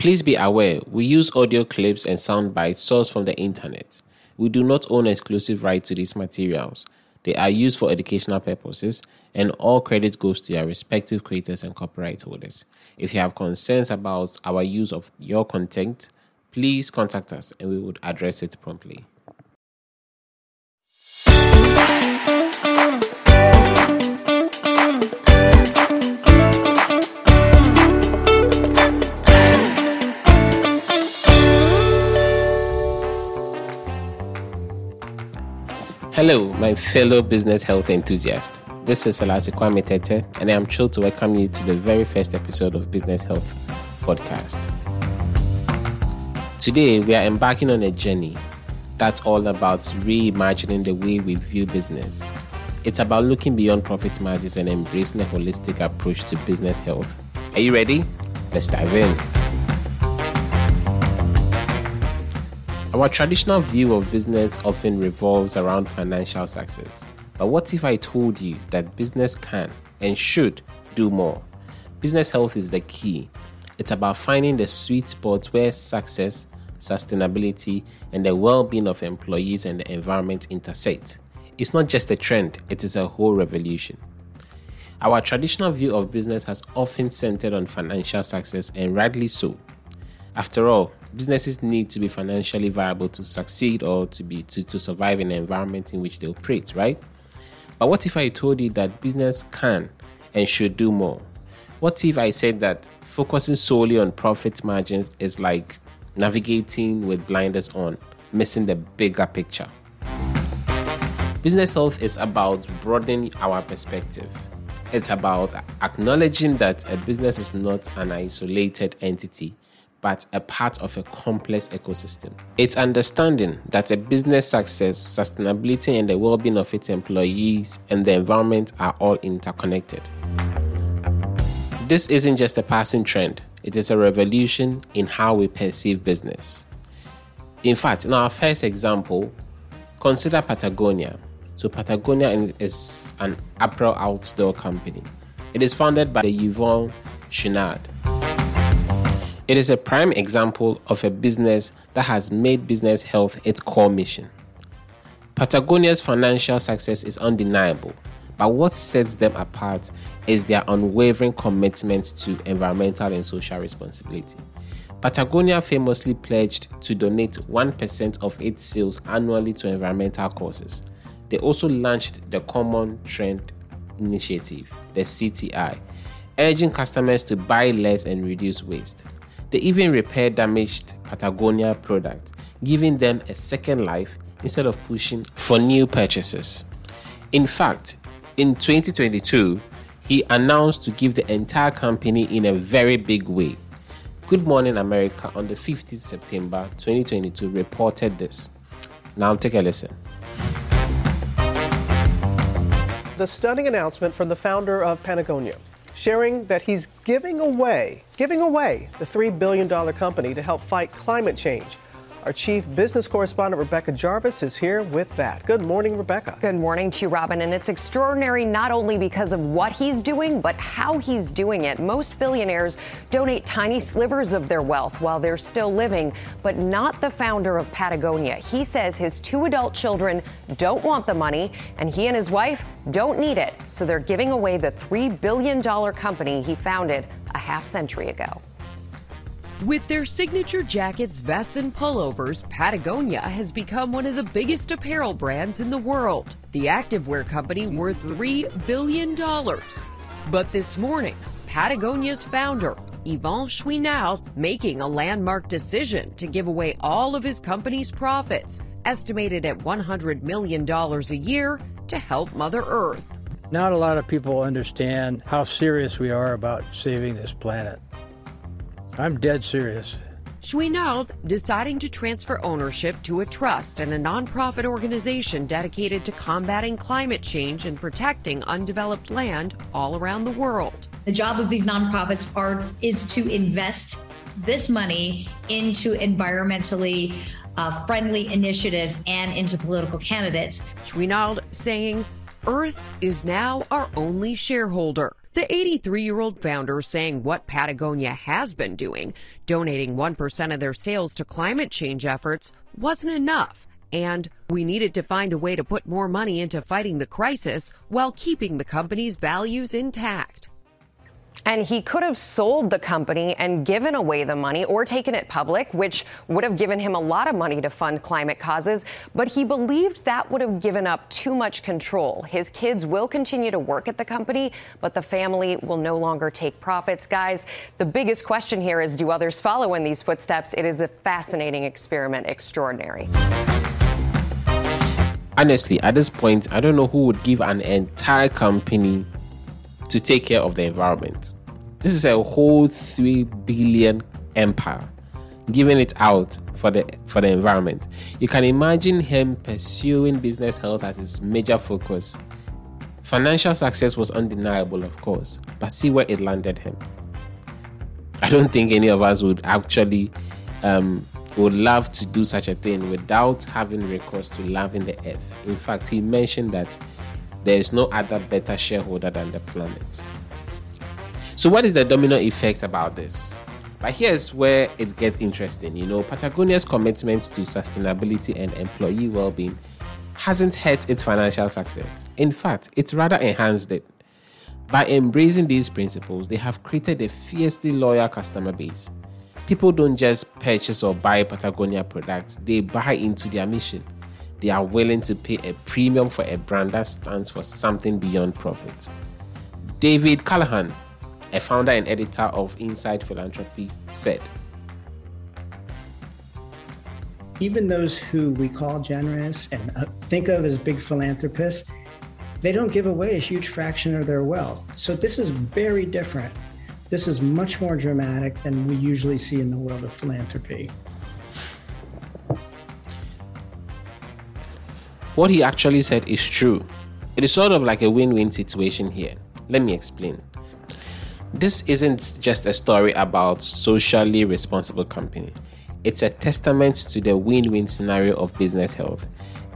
Please be aware we use audio clips and sound bites sourced from the internet. We do not own exclusive rights to these materials. They are used for educational purposes, and all credit goes to their respective creators and copyright holders. If you have concerns about our use of your content, please contact us and we would address it promptly. Hello, my fellow business health enthusiast. This is Selassie Kwame Tete, and I am thrilled to welcome you to the very first episode of Business Health Podcast. Today, we are embarking on a journey that's all about reimagining the way we view business. It's about looking beyond profit margins and embracing a holistic approach to business health. Are you ready? Let's dive in. Our traditional view of business often revolves around financial success. But what if I told you that business can and should do more? Business health is the key. It's about finding the sweet spot where success, sustainability, and the well being of employees and the environment intersect. It's not just a trend, it is a whole revolution. Our traditional view of business has often centered on financial success, and rightly so. After all, businesses need to be financially viable to succeed or to be to, to survive in the environment in which they operate, right? But what if I told you that business can and should do more? What if I said that focusing solely on profit margins is like navigating with blinders on, missing the bigger picture? Business health is about broadening our perspective. It's about acknowledging that a business is not an isolated entity but a part of a complex ecosystem. It's understanding that a business success, sustainability, and the well being of its employees and the environment are all interconnected. This isn't just a passing trend, it is a revolution in how we perceive business. In fact, in our first example, consider Patagonia. So, Patagonia is an apparel outdoor company. It is founded by Yvon Chouinard. It is a prime example of a business that has made business health its core mission. Patagonia's financial success is undeniable, but what sets them apart is their unwavering commitment to environmental and social responsibility. Patagonia famously pledged to donate 1% of its sales annually to environmental causes. They also launched the Common Threads Initiative, the CTI, urging customers to buy less and reduce waste. They even repair damaged Patagonia products, giving them a second life instead of pushing for new purchases. In fact, in 2022, he announced to give the entire company in a very big way. Good Morning America on the 15th September 2022 reported this. Now take a listen. The stunning announcement from the founder of Patagonia sharing that he's giving away, giving away the $3 billion company to help fight climate change. Our chief business correspondent, Rebecca Jarvis, is here with that. Good morning, Rebecca. Good morning to you, Robin. And it's extraordinary not only because of what he's doing, but how he's doing it. Most billionaires donate tiny slivers of their wealth while they're still living, but not the founder of Patagonia. He says his two adult children don't want the money, and he and his wife don't need it. So they're giving away the $3 billion company he founded a half century ago. With their signature jackets, vests, and pullovers, Patagonia has become one of the biggest apparel brands in the world. The activewear company worth $3 billion. But this morning, Patagonia's founder, Yvon Chouinard, making a landmark decision to give away all of his company's profits, estimated at $100 million a year, to help Mother Earth. Not a lot of people understand how serious we are about saving this planet. I'm dead serious. Chouinard deciding to transfer ownership to a trust and a nonprofit organization dedicated to combating climate change and protecting undeveloped land all around the world. The job of these nonprofits are is to invest this money into environmentally uh, friendly initiatives and into political candidates. Chouinard saying, Earth is now our only shareholder. The 83 year old founder saying what Patagonia has been doing, donating 1% of their sales to climate change efforts, wasn't enough. And we needed to find a way to put more money into fighting the crisis while keeping the company's values intact. And he could have sold the company and given away the money or taken it public, which would have given him a lot of money to fund climate causes. But he believed that would have given up too much control. His kids will continue to work at the company, but the family will no longer take profits. Guys, the biggest question here is do others follow in these footsteps? It is a fascinating experiment, extraordinary. Honestly, at this point, I don't know who would give an entire company to take care of the environment. This is a whole 3 billion empire giving it out for the for the environment. You can imagine him pursuing business health as his major focus. Financial success was undeniable, of course, but see where it landed him. I don't think any of us would actually um, would love to do such a thing without having recourse to loving the earth. In fact, he mentioned that there is no other better shareholder than the planet. So, what is the domino effect about this? But here's where it gets interesting. You know, Patagonia's commitment to sustainability and employee well being hasn't hurt its financial success. In fact, it's rather enhanced it. By embracing these principles, they have created a fiercely loyal customer base. People don't just purchase or buy Patagonia products, they buy into their mission they are willing to pay a premium for a brand that stands for something beyond profit. David Callahan, a founder and editor of Inside Philanthropy, said, Even those who we call generous and uh, think of as big philanthropists, they don't give away a huge fraction of their wealth. So this is very different. This is much more dramatic than we usually see in the world of philanthropy. What he actually said is true. It is sort of like a win win situation here. Let me explain. This isn't just a story about socially responsible company. It's a testament to the win-win scenario of business health.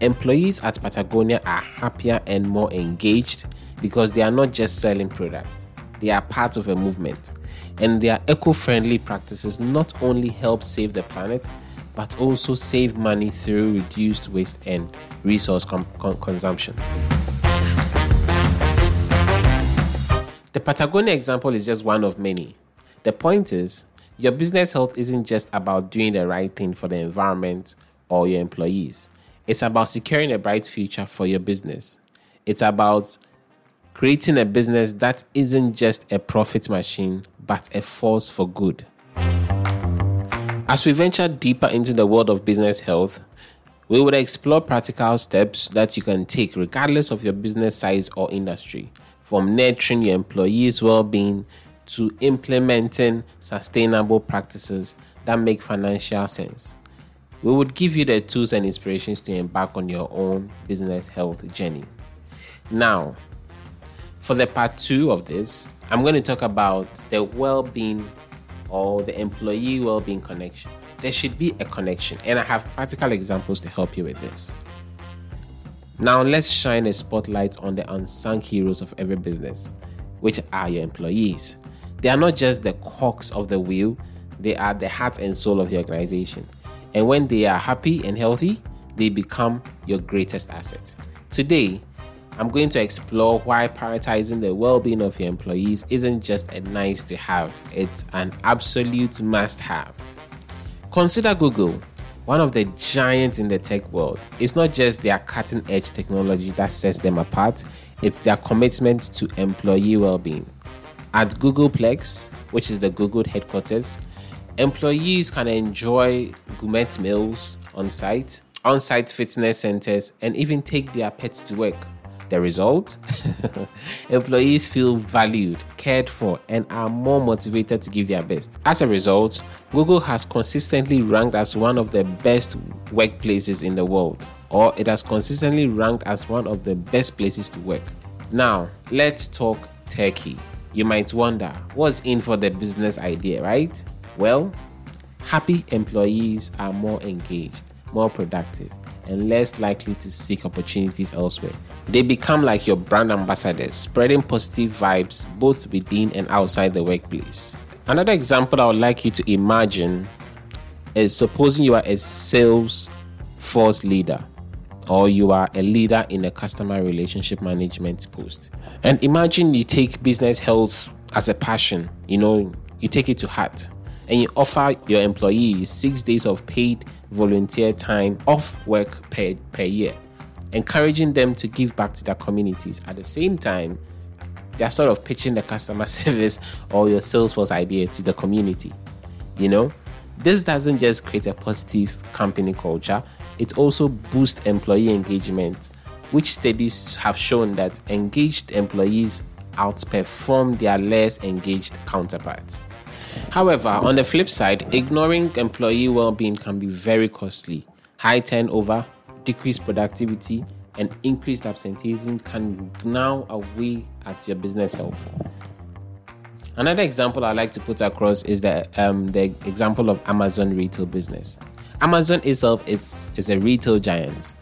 Employees at Patagonia are happier and more engaged because they are not just selling products. They are part of a movement. And their eco-friendly practices not only help save the planet, but also save money through reduced waste and resource com- con- consumption. The Patagonia example is just one of many. The point is, your business health isn't just about doing the right thing for the environment or your employees. It's about securing a bright future for your business. It's about creating a business that isn't just a profit machine, but a force for good. As we venture deeper into the world of business health, we will explore practical steps that you can take regardless of your business size or industry, from nurturing your employees' well being to implementing sustainable practices that make financial sense. We would give you the tools and inspirations to embark on your own business health journey. Now, for the part two of this, I'm going to talk about the well being or the employee well-being connection. There should be a connection, and I have practical examples to help you with this. Now, let's shine a spotlight on the unsung heroes of every business, which are your employees. They are not just the cogs of the wheel, they are the heart and soul of your organization. And when they are happy and healthy, they become your greatest asset. Today, I'm going to explore why prioritizing the well being of your employees isn't just a nice to have, it's an absolute must have. Consider Google, one of the giants in the tech world. It's not just their cutting edge technology that sets them apart, it's their commitment to employee well being. At Googleplex, which is the Google headquarters, employees can enjoy gourmet meals on site, on site fitness centers, and even take their pets to work. The result? Employees feel valued, cared for, and are more motivated to give their best. As a result, Google has consistently ranked as one of the best workplaces in the world, or it has consistently ranked as one of the best places to work. Now, let's talk Turkey. You might wonder, what's in for the business idea, right? Well, happy employees are more engaged, more productive, and less likely to seek opportunities elsewhere. They become like your brand ambassadors, spreading positive vibes both within and outside the workplace. Another example I would like you to imagine is supposing you are a sales force leader or you are a leader in a customer relationship management post. And imagine you take business health as a passion, you know, you take it to heart and you offer your employees six days of paid volunteer time off work per, per year, encouraging them to give back to their communities. At the same time, they're sort of pitching the customer service or your Salesforce idea to the community. You know, this doesn't just create a positive company culture, it also boosts employee engagement, which studies have shown that engaged employees outperform their less engaged counterparts. However, on the flip side, ignoring employee well being can be very costly. High turnover, decreased productivity, and increased absenteeism can gnaw away at your business health. Another example I like to put across is the, um, the example of Amazon retail business. Amazon itself is, is a retail giant.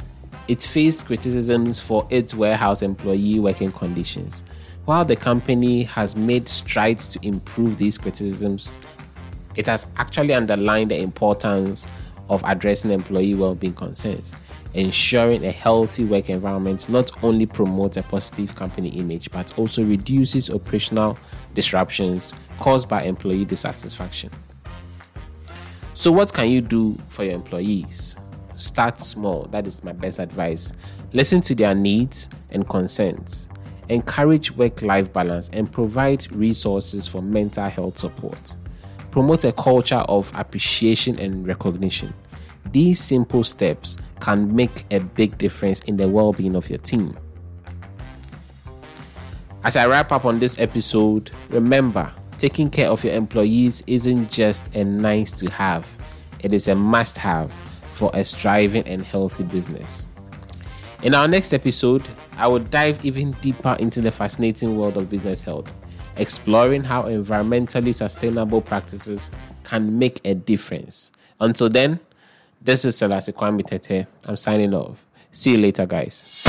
It faced criticisms for its warehouse employee working conditions. While the company has made strides to improve these criticisms, it has actually underlined the importance of addressing employee well-being concerns. Ensuring a healthy work environment not only promotes a positive company image but also reduces operational disruptions caused by employee dissatisfaction. So, what can you do for your employees? Start small. That is my best advice. Listen to their needs and concerns encourage work life balance, and provide resources for mental health support. Promote a culture of appreciation and recognition. These simple steps can make a big difference in the well being of your team. As I wrap up on this episode, remember taking care of your employees isn't just a nice to have, it is a must have for a striving and healthy business. In our next episode, I will dive even deeper into the fascinating world of business health, exploring how environmentally sustainable practices can make a difference. Until then, this is Selassie Kwame Tete. I'm signing off. See you later, guys.